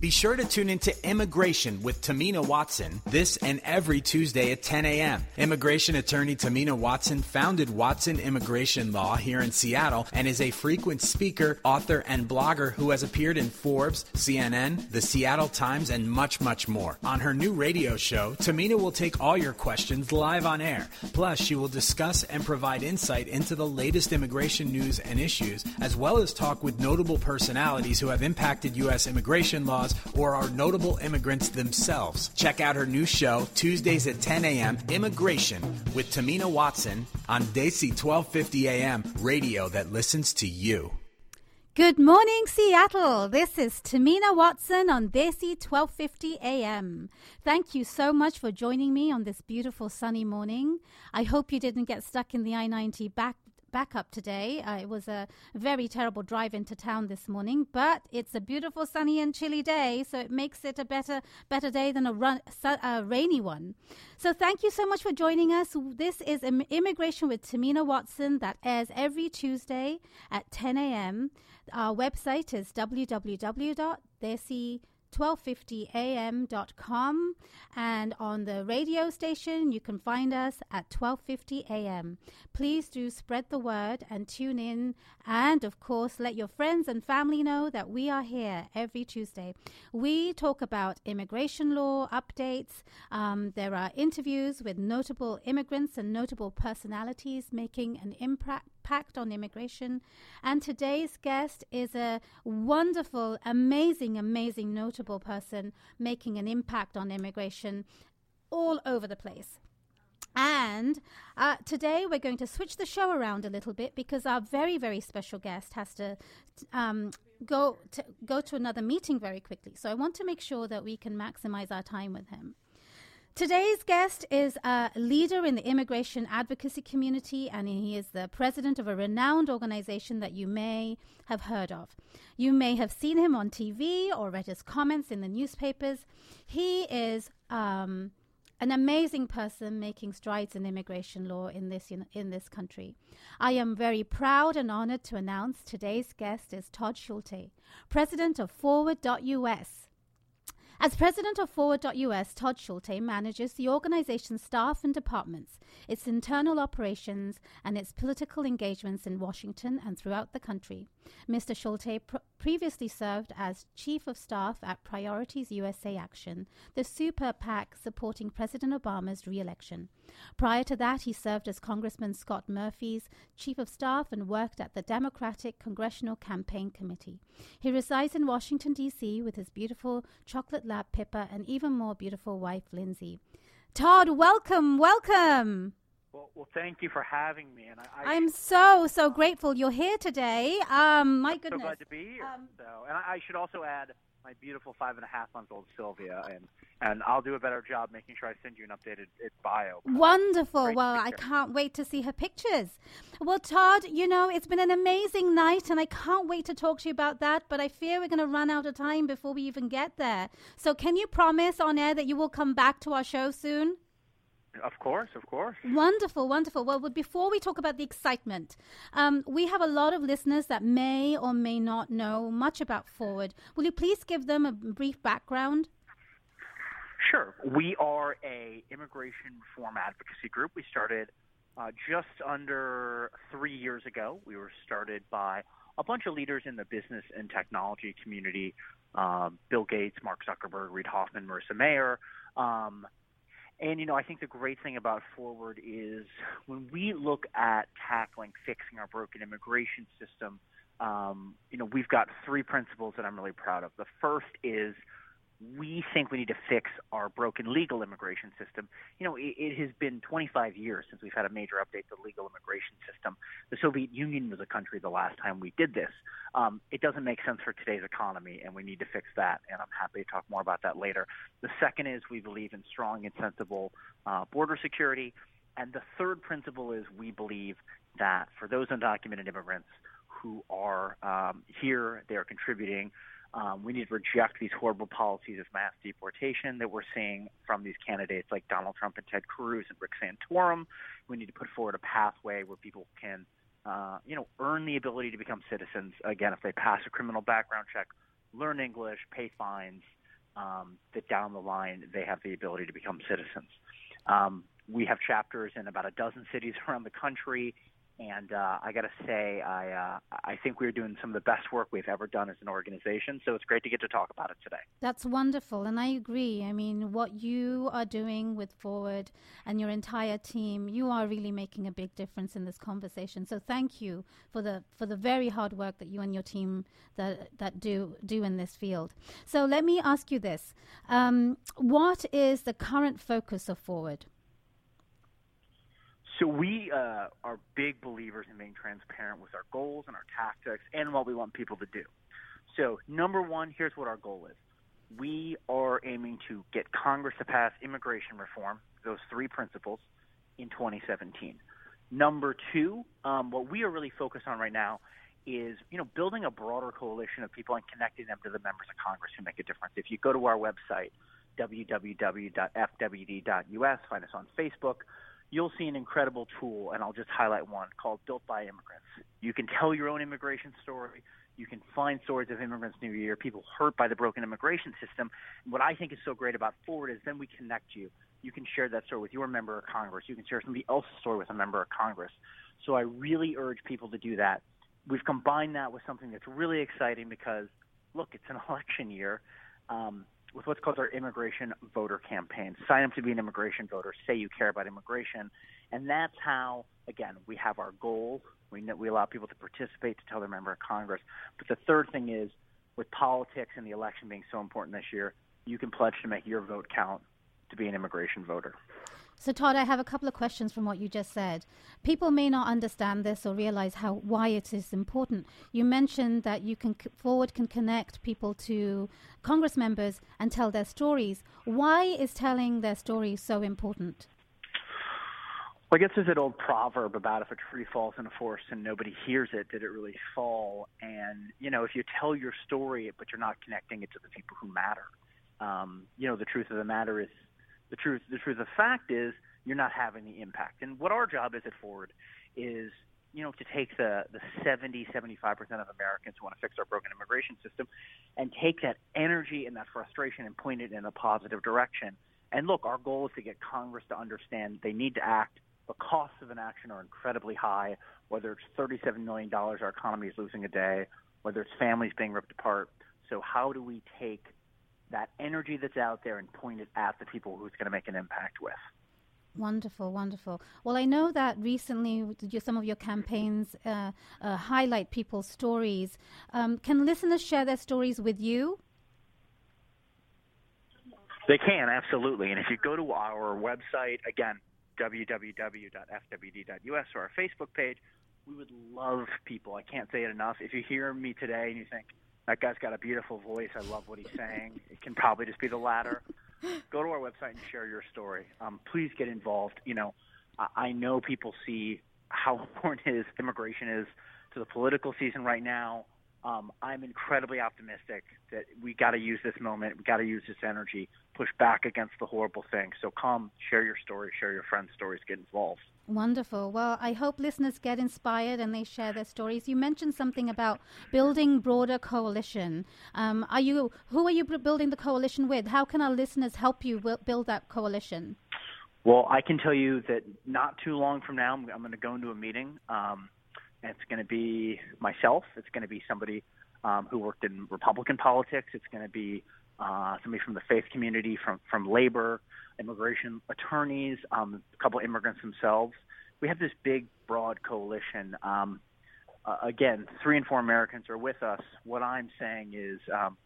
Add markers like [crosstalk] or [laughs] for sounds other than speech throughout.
Be sure to tune into Immigration with Tahmina Watson this and every Tuesday at 10 a.m. Immigration attorney Tahmina Watson founded Watson Immigration Law here in Seattle and is a frequent speaker, author, and blogger who has appeared in Forbes, CNN, the Seattle Times, and much, much more. On her new radio show, Tahmina will take all your questions live on air. Plus, she will discuss and provide insight into the latest immigration news and issues, as well as talk with notable personalities who have impacted U.S. immigration laws or are notable immigrants themselves. Check out her new show, Tuesdays at 10 a.m., Immigration, with Tahmina Watson on Desi 1250 a.m., radio that listens to you. Good morning, Seattle. This is Tahmina Watson on Desi 1250 AM. Thank you so much for joining me on this beautiful sunny morning. I hope you didn't get stuck in the I 90 back back up today. Uh, it was a very terrible drive into town this morning, but it's a beautiful sunny and chilly day, so it makes it a better better day than a, run, a rainy one. So thank you so much for joining us. This is Immigration with Tahmina Watson that airs every Tuesday at 10 a.m. Our website is www.desi.com 1250am.com and on the radio station you can find us at 1250 am. Please do spread the word and tune in and of course let your friends and family know that we are here every Tuesday. We talk about immigration law updates. Um, there are interviews with notable immigrants and notable personalities making an impact impact on immigration. And today's guest is a wonderful, amazing, amazing, notable person making an impact on immigration all over the place. And uh, today we're going to switch the show around a little bit because our very, very special guest has to um, go to go to another meeting very quickly. So I want to make sure that we can maximize our time with him. Today's guest is a leader in the immigration advocacy community, and he is the president of a renowned organization that you may have heard of. You may have seen him on TV or read his comments in the newspapers. He is um, an amazing person making strides in immigration law in this in, this country. I am very proud and honored to announce today's guest is Todd Schulte, president of Forward.us as president of Forward.us, Todd Schulte manages the organization's staff and departments, its internal operations, and its political engagements in Washington and throughout the country. Mr. Schulte pr- previously served as chief of staff at Priorities USA Action, the super PAC supporting President Obama's re election. Prior to that, he served as Congressman Scott Murphy's chief of staff and worked at the Democratic Congressional Campaign Committee. He resides in Washington, D.C., with his beautiful chocolate lab Pippa and even more beautiful wife, Lindsay. Todd, welcome, welcome. Well, well, thank you for having me, and I, am so so grateful you're here today. Um, my I'm goodness, so glad to be here. Um, so, and I, I should also add my beautiful five and a half month old Sylvia, and and I'll do a better job making sure I send you an updated bio. Wonderful. Well, I can't wait to see her pictures. Well, Todd, you know, it's been an amazing night, and I can't wait to talk to you about that, but I fear we're going to run out of time before we even get there. So, can you promise on air that you will come back to our show soon? Of course, of course. Wonderful, wonderful. Well, before we talk about the excitement, um, we have a lot of listeners that may or may not know much about Forward. Will you please give them a brief background? Sure. We are a immigration reform advocacy group. We started uh, just under three years ago. We were started by a bunch of leaders in the business and technology community: um, Bill Gates, Mark Zuckerberg, Reid Hoffman, Marissa Mayer. Um, and you know, I think the great thing about Forward is when we look at tackling fixing our broken immigration system. Um, you know, we've got three principles that I'm really proud of. The first is we think we need to fix our broken legal immigration system. You know, it, it, has been 25 years since we've had a major update to the legal immigration system. The Soviet Union was a country the last time we did this. Um, it doesn't make sense for today's economy, and we need to fix that. And I'm happy to talk more about that later. The second is we believe in strong and sensible uh, border security. And the third principle is we believe that for those undocumented immigrants who are um, here, they are contributing um, we need to reject these horrible policies of mass deportation that we're seeing from these candidates like Donald Trump and Ted Cruz and Rick Santorum. We need to put forward a pathway where people can, uh, you know, earn the ability to become citizens again if they pass a criminal background check, learn English, pay fines, um, that down the line they have the ability to become citizens. Um, we have chapters in about a dozen cities [laughs] around the country. And uh, I got to say, I uh, I think we're doing some of the best work we've ever done as an organization. So it's great to get to talk about it today. That's wonderful, and I agree. I mean, what you are doing with Forward and your entire team, you are really making a big difference in this conversation. So thank you for the for the very hard work that you and your team that that do do in this field. So let me ask you this: um, What is the current focus of Forward? So we uh, are big believers in being transparent with our goals and our tactics and what we want people to do. So number one, here's what our goal is. We are aiming to get Congress to pass immigration reform, those three principles, in 2017. Number two, um, what we are really focused on right now is you know building a broader coalition of people and connecting them to the members of Congress who make a difference. If you go to our website www.fwd.us, find us on Facebook you'll see an incredible tool, and I'll just highlight one called Built by Immigrants. You can tell your own immigration story. You can find stories of immigrants New Year, people hurt by the broken immigration system. What I think is so great about Forward is then we connect you. You can share that story with your member of Congress. You can share somebody else's story with a member of Congress. So I really urge people to do that. We've combined that with something that's really exciting because, look, it's an [laughs] election year. Um, with what's called our immigration voter campaign. Sign up to be an immigration voter. Say you care about immigration, and that's how again we have our goals. We we allow people to participate to tell their member of Congress. But the third thing is with politics and the election being so important this year, you can pledge to make your vote count to be an immigration voter. So, Todd, I have a couple of questions from what you just said. People may not understand this or realize how why it is important. You mentioned that you can forward can connect people to Congress members and tell their stories. Why is telling their stories so important? Well, I guess there's an old proverb about if a tree falls in a forest and nobody hears it, did it really fall? And you know, if you tell your story but you're not connecting it to the people who matter, um, you know, the truth of the matter is the truth the truth the fact is you're not having the impact. And what our job is at Ford is you know to take the the 70 75 percent of Americans who want to fix our broken immigration system and take that energy and that frustration and point it in a positive direction. And look, our goal is to get Congress to understand they need to act. The costs of inaction are incredibly high. Whether it's $37 million our economy is losing a day, whether it's families being ripped apart. So how do we take that energy that's out there and point it at the people who's going to make an impact with. Wonderful, wonderful. Well, I know that recently some of your campaigns uh, uh, highlight people's stories. Um, can listeners share their stories with you? They can, absolutely. And if you go to our website, again, www.fwd.us or our Facebook page, we would love people. I can't say it enough. If you hear me today and you think, that guy's got a beautiful voice. I love what he's saying. It can probably just be the latter. Go to our website and share your story. Um, please get involved. You know, I, I know people see how [laughs] important his immigration is to the political season right now. Um, I'm incredibly optimistic that we got to use this moment. We got to use this energy, push back against the horrible things. So come, share your story, share your friends' stories, get involved. Wonderful. Well, I hope listeners get inspired and they share their stories. You mentioned something about building broader coalition. Um, are you? Who are you building the coalition with? How can our listeners help you build that coalition? Well, I can tell you that not too long from now, I'm, I'm going to go into a meeting. Um, it's going to be myself. It's going to be somebody um, who worked in Republican politics. It's going to be uh, somebody from the faith community, from from labor, immigration attorneys, um, a couple of immigrants themselves. We have this big, broad coalition. Um, uh, again, three and four Americans are with us. What I'm saying is, um,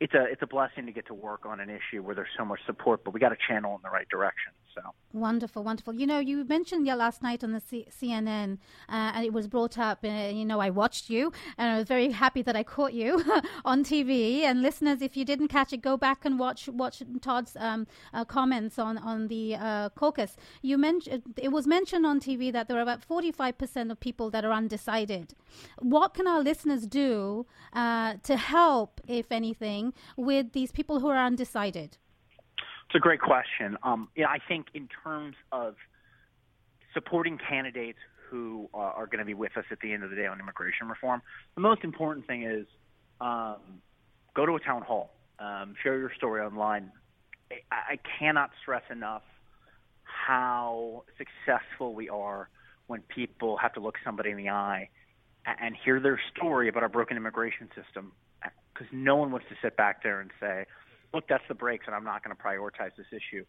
it's a it's a blessing to get to work on an issue where there's so much support, but we got to channel in the right direction. So wonderful, wonderful. You know, you mentioned yeah last night on the C- CNN, uh, and it was brought up. And uh, you know, I watched you, and I was very happy that I caught you [laughs] on TV. And listeners, if you didn't catch it, go back and watch watch Todd's um, uh, comments on on the uh, caucus. You mentioned it was mentioned on TV that there are about forty five percent of people that are undecided. What can our listeners do uh, to help, if anything, with these people who are undecided? It's a great question. Um, I think in terms of supporting candidates who uh, are going to be with us at the end of the day on immigration reform, the most important thing is um, go to a town hall, um, share your story online. I, I cannot stress enough how successful we are when people have to look somebody in the eye and hear their story about our broken immigration system because no one wants to sit back there and say, look, that's the brakes, and I'm not going to prioritize this issue.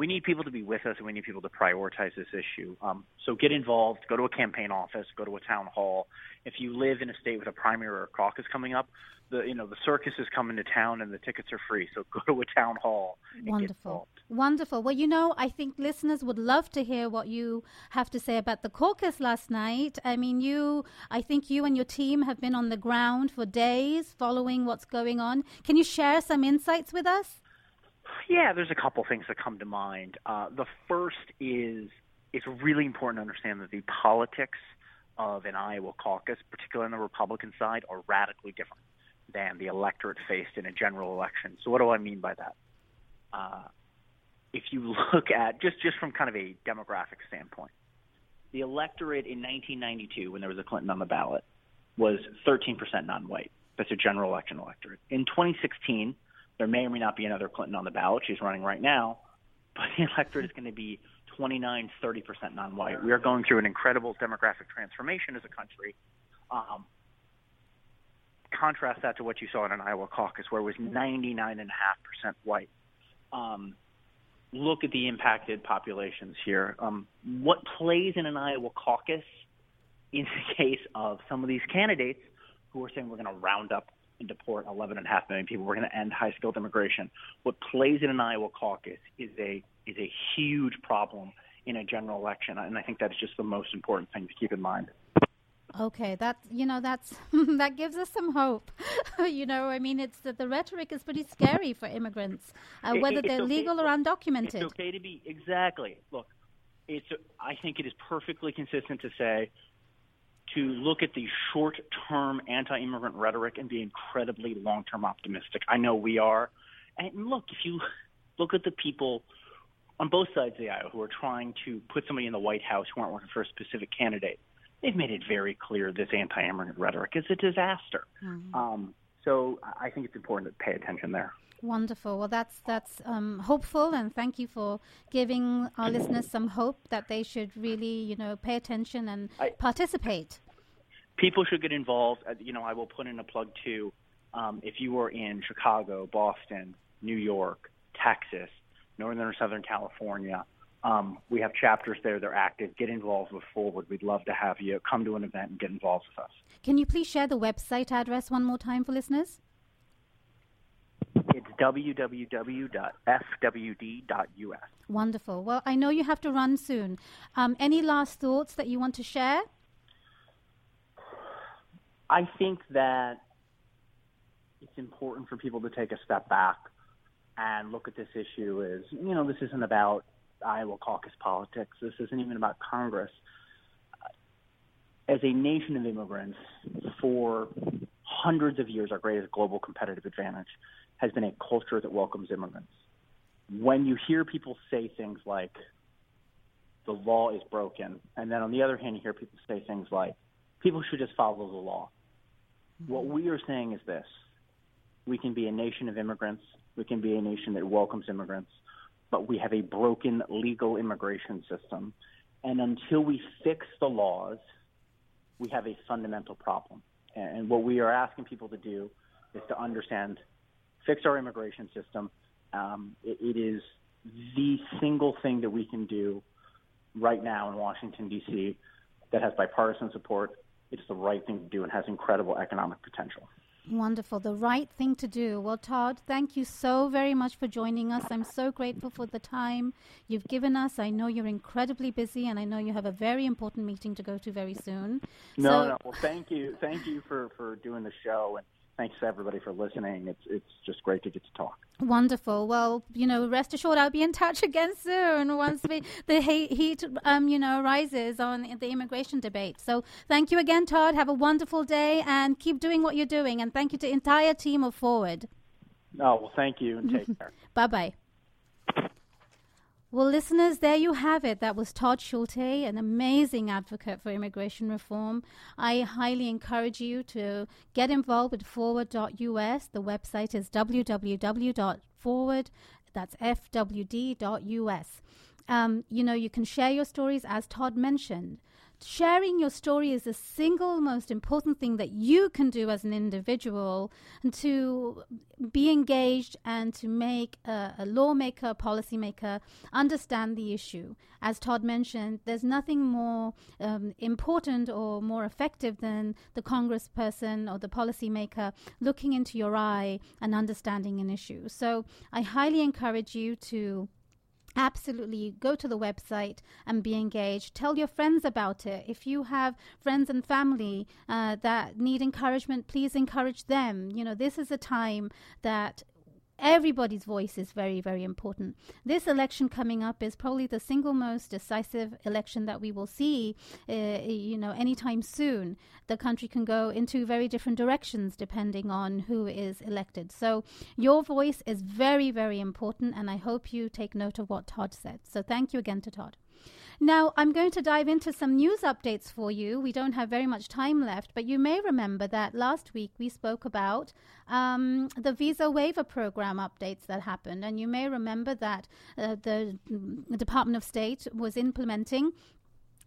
We need people to be with us, and we need people to prioritize this issue. Um, so get involved. Go to a campaign office. Go to a town hall. If you live in a state with a primary or a caucus coming up, the you know the circus is coming to town, and the tickets are free. So [laughs] go to a town hall. Wonderful, wonderful. Well, you know, I think listeners would love to hear what you have to say about the caucus last night. I mean, you, I think you and your team have been on the ground for days, following what's going on. Can you share some insights with us? Yeah, there's a couple things that come to mind. Uh, the first is it's really important to understand that the politics of an Iowa caucus, particularly on the Republican side, are radically different than the electorate faced in a general election. So, what do I mean by that? Uh, if you [laughs] look at just just from kind of a demographic standpoint, the electorate in 1992, when there was a Clinton on the ballot, was 13% non-white. That's a general election electorate. In 2016, there may or may not be another Clinton on the ballot. She's running right now, [laughs] but the electorate is going to be 29, 30% non-white. We are going through an incredible demographic transformation as a country. Um, contrast that to what you saw in an Iowa caucus, where it was 99.5% white. Um, look at the impacted populations here. Um, what plays in an Iowa caucus in the case of some of these candidates who are saying we're going to round up and deport 11.5 million people. We're going to end high skilled immigration. What plays in an Iowa caucus is a is a huge problem in a general election, and I think that's just the most important thing to keep in mind. Okay, that you know that's [laughs] that gives us some hope. [laughs] you know, I mean, it's the, the rhetoric is pretty scary for immigrants, uh, whether it, they're okay. legal or undocumented. It's okay to be exactly. Look, it's. I think it is perfectly consistent to say to look at the short term anti immigrant rhetoric and be incredibly long term optimistic. I know we are. And look, if you look at the people on both sides of the aisle who are trying to put somebody in the White House who aren't working for a specific candidate, they've made it very clear this anti immigrant rhetoric is a disaster. Mm-hmm. Um, so I think it's important to pay attention there. Wonderful. Well, that's that's um, hopeful, and thank you for giving our listeners some hope that they should really, you know, pay attention and I, participate. People should get involved. Uh, you know, I will put in a plug too. Um, if you are in Chicago, Boston, New York, Texas, Northern or Southern California, um, we have chapters there. They're active. Get involved with Forward. We'd love to have you come to an event and get involved with us. Can you please share the website address one more time for listeners? Www.fwd.us. Wonderful. Well, I know you have to run soon. Um, any last thoughts that you want to share? I think that it's important for people to take a step back and look at this issue as, you know, this isn't about Iowa caucus politics. This isn't even about Congress. As a nation of immigrants, for hundreds of years, our greatest global competitive advantage has been a culture that welcomes immigrants. When you hear people say things like, the law is broken, and then on the other hand, you hear people say things like, people should just follow the law. What we are saying is this we can be a nation of immigrants, we can be a nation that welcomes immigrants, but we have a broken legal immigration system. And until we fix the laws, we have a fundamental problem. And what we are asking people to do is to understand fix our immigration system. Um, it, it is the single thing that we can do right now in Washington, D.C., that has bipartisan support. It's the right thing to do and has incredible economic potential. Wonderful. The right thing to do. Well, Todd, thank you so very much for joining us. I'm so grateful for the time you've given us. I know you're incredibly busy, and I know you have a very important meeting to go to very soon. No, so, no. Well, thank you. Thank you for, for doing the show. And thanks everybody for listening. It's it's just great to get to talk. Wonderful. Well, you know, rest assured, I'll be in touch again soon once we, the heat, um, you know, rises on the immigration debate. So, thank you again, Todd. Have a wonderful day and keep doing what you're doing. And thank you to the entire team of Forward. Oh well, thank you and take [laughs] care. bye bye. Well, listeners, there you have it. That was Todd Schulte, an amazing advocate for immigration reform. I highly encourage you to get involved with forward.us. The website is www.forward, that's fwd.us. Um, you know, you can share your stories, as Todd mentioned sharing your story is the single most important thing that you can do as an individual and to be engaged and to make a, a lawmaker, policymaker understand the issue. As Todd mentioned, there's nothing more um, important or more effective than the congressperson or the policymaker looking into your eye and understanding an issue. So I highly encourage you to absolutely. Go to the website and be engaged. Tell your friends about it. If you have friends and family uh, that need encouragement please encourage them. You know this is a time that everybody's voice is very, very important. This election coming up is probably the single most decisive election that we will see, uh, you know, anytime soon. The country can go into very different directions depending on who is elected. So your voice is very, very important, and I hope you take note of what Todd said. So thank you again to Todd. Now, I'm going to dive into some news updates for you. We don't have very much time left, but you may remember that last week we spoke about um, the visa waiver program updates that happened. And you may remember that uh, the, Department of State was implementing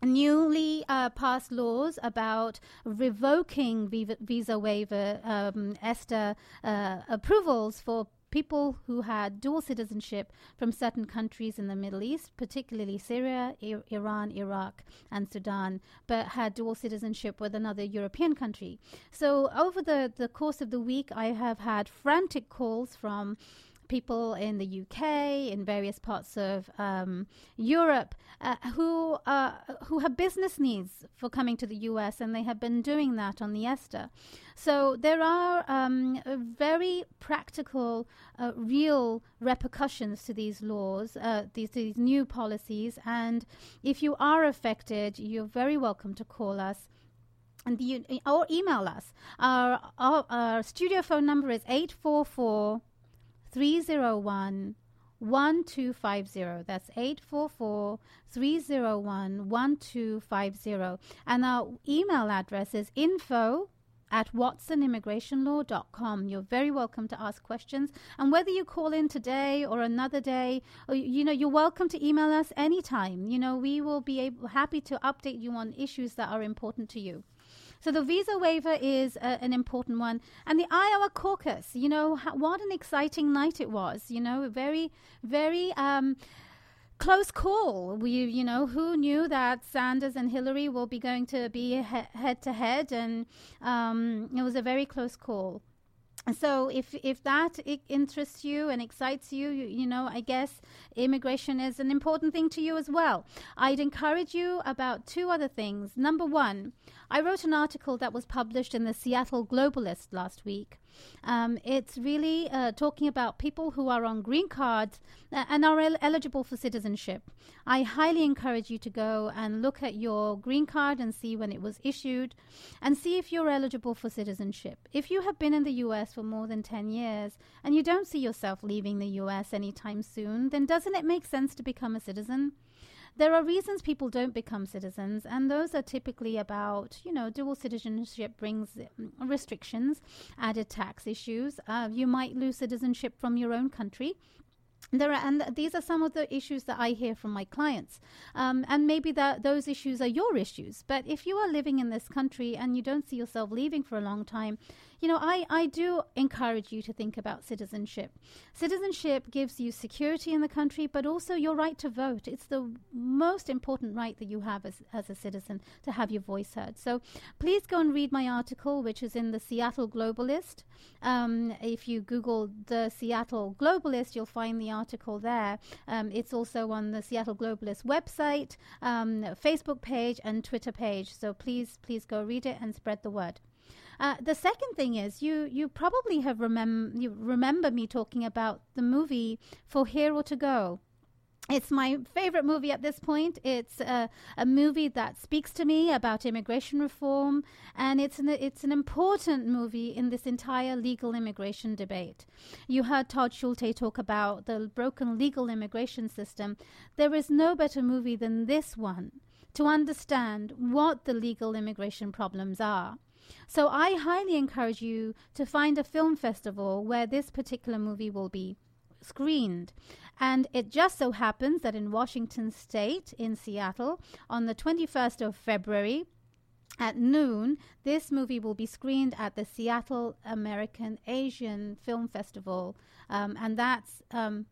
newly uh, passed laws about revoking visa waiver um, ESTA uh, approvals for people who had dual citizenship from certain countries in the Middle East, particularly Syria, Iran, Iraq, and Sudan, but had dual citizenship with another European country. So, over the, the course of the week, I have had frantic calls from people in the UK, in various parts of um, Europe, uh, who who have business needs for coming to the US, and they have been doing that on the ESTA. So there are um, very practical, uh, real repercussions to these laws, uh, these, these new policies, and if you are affected, you're very welcome to call us and the, or email us. Our, our, our, studio phone number is 844 301 1250. That's 844 301 1250. And our email address is info at watsonimmigrationlaw.com. You're very welcome to ask questions. And whether you call in today or another day, or, you know, you're welcome to email us anytime. You know, we will be able, happy to update you on issues that are important to you. So the visa waiver is uh, an important one. And the Iowa caucus, you know, ha- what an exciting night it was. You know, a very, very. Um, close call. We, you know, who knew that Sanders and Hillary will be going to be head to head, and um, it was a very close call so if if that interests you and excites you, you, you know, I guess immigration is an important thing to you as well. I'd encourage you about two other things. Number one, I wrote an article that was published in the Seattle Globalist last week. Um, it's really uh, talking about people who are on green cards uh, and are el- eligible for citizenship. I highly encourage you to go and look at your green card and see when it was issued and see if you're eligible for citizenship. If you have been in the US for more than 10 years and you don't see yourself leaving the US anytime soon, then doesn't it make sense to become a citizen? There are reasons people don't become citizens, and those are typically about, you know, dual citizenship brings um, restrictions, added tax issues. Uh, you might lose citizenship from your own country there are, and these are some of the issues that I hear from my clients. Um, and maybe that those issues are your issues. But if you are living in this country and you don't see yourself leaving for a long time, you know, I, I do encourage you to think about citizenship. Citizenship gives you security in the country, but also your right to vote. It's the most important right that you have as, as a citizen to have your voice heard. So please go and read my article, which is in the Seattle Globalist. Um, if you Google the Seattle Globalist, you'll find the article there. Um, it's also on the Seattle Globalist website, um, Facebook page, and Twitter page. So please, please go read it and spread the word. Uh, the second thing is you you probably have remem- you remember me talking about the movie For Here or To Go. it's my favorite movie at this point. It's a, a, movie that speaks to me about immigration reform, and it's an, it's an important movie in this entire legal immigration debate. You heard Todd Schulte talk about the broken legal immigration system. There is no better movie than this one to understand what the legal immigration problems are. So I highly encourage you to find a film festival where this particular movie will be screened. And it just so happens that in Washington State, in Seattle, on the 21st of February, at noon, this movie will be screened at the Seattle American Asian Film Festival, um, and that's um,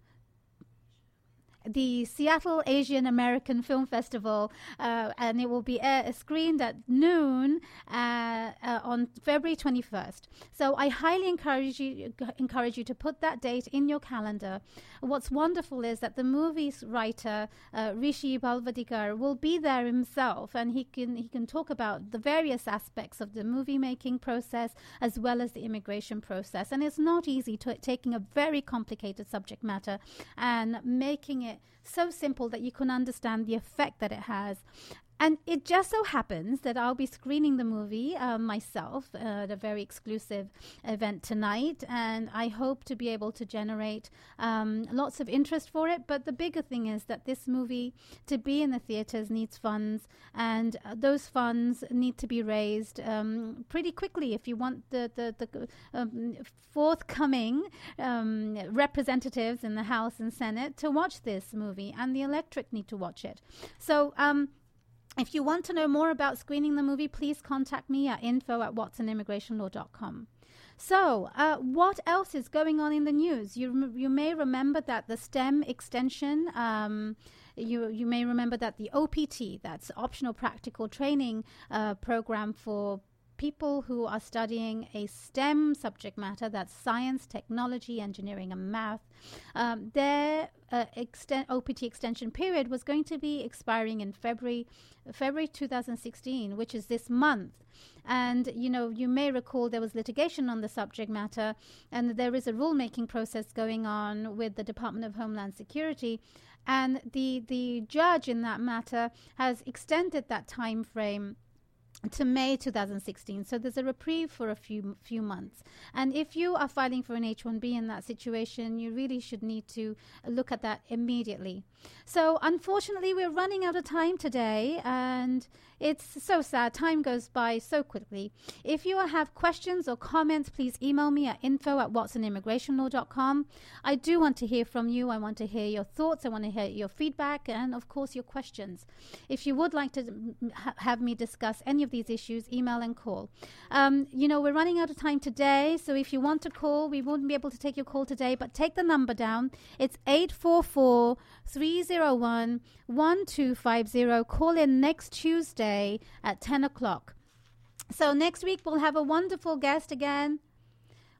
the Seattle Asian American Film Festival, uh, and it will be screened at noon uh, uh on February 21st. So I highly encourage you encourage you to put that date in your calendar. What's wonderful is that the movie's writer uh, Rishi Bhilawadikar will be there himself, and he can he can talk about the various aspects of the movie making process as well as the immigration process. And it's not easy to, taking a very complicated subject matter and making it it so simple that you can understand the effect that it has. And it just so happens that I'll be screening the movie uh, myself at a very exclusive event tonight. And I hope to be able to generate um, lots of interest for it. But the bigger thing is that this movie, to be in the theaters, needs funds. And uh, those funds need to be raised um, pretty quickly if you want the, the, the um, forthcoming um, representatives in the House and Senate to watch this movie. And the electorate need to watch it. So, um, if you want to know more about screening the movie, please contact me at info at watsonimmigrationlaw.com. So, uh, what else is going on in the news? You, you may remember that the STEM extension, um, you, you may remember that the OPT, that's optional practical training uh, program for people who are studying a STEM subject matter, that's science, technology, engineering, and math, um, their uh, OPT extension period was going to be expiring in February, February 2016, which is this month. And you know, you may recall there was litigation on the subject matter, and there is a rulemaking process going on with the Department of Homeland Security. And the the judge in that matter has extended that time frame to May 2016. So there's a reprieve for a few few months. And if you are filing for an H1B in that situation, you really should need to look at that immediately. So unfortunately, we're running out of time today, and it's so sad. Time goes by so quickly. If you have questions or comments, please email me at info at watsonimmigrationlaw.com. I do want to hear from you. I want to hear your thoughts. I want to hear your feedback and, of course, your questions. If you would like to ha- have me discuss any of these issues, email and call. Um, you know, we're running out of time today, so if you want to call, we won't be able to take your call today, but take the number down. It's 844 301 1250. Call in next Tuesday at 10 o'clock. So next week we'll have a wonderful guest again.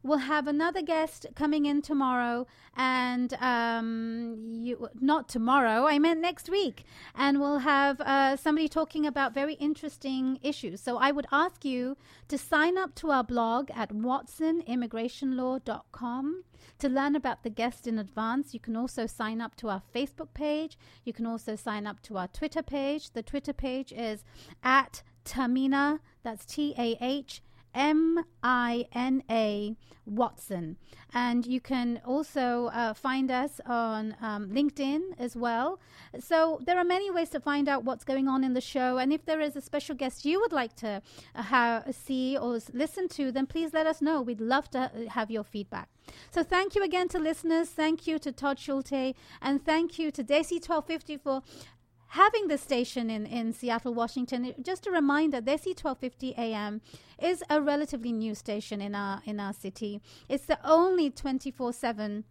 We'll have another guest coming in tomorrow, and um, you, not tomorrow, I meant next week. And we'll have uh, somebody talking about very interesting issues. So I would ask you to sign up to our blog at watsonimmigrationlaw.com to learn about the guest in advance. You can also sign up to our Facebook page. You can also sign up to our Twitter page. The Twitter page is at tahmina that's T A H M I N A Watson. And you can also uh, find us on um, LinkedIn as well. So there are many ways to find out what's going on in the show. And if there is a special guest you would like to uh, have, see or listen to, then please let us know. We'd love to have your feedback. So thank you again to listeners. Thank you to Todd Schulte. And thank you to Desi 1250 for having the station in, in Seattle, Washington, just a reminder, Desi 1250 AM is a relatively new station in our in our city. It's the only 24/7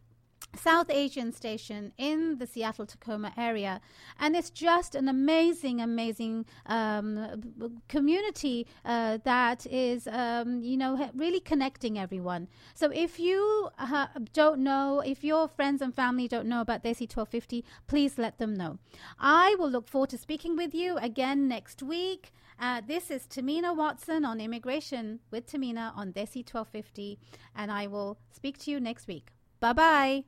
South Asian station in the Seattle Tacoma area. And it's just an amazing, amazing um, community uh, that is, um, you know, really connecting everyone. So if you uh, don't know, if your friends and family don't know about Desi 1250, please let them know. I will look forward to speaking with you again next week. Uh, this is Tahmina Watson on Immigration with Tahmina on Desi 1250, and I will speak to you next week. Bye bye.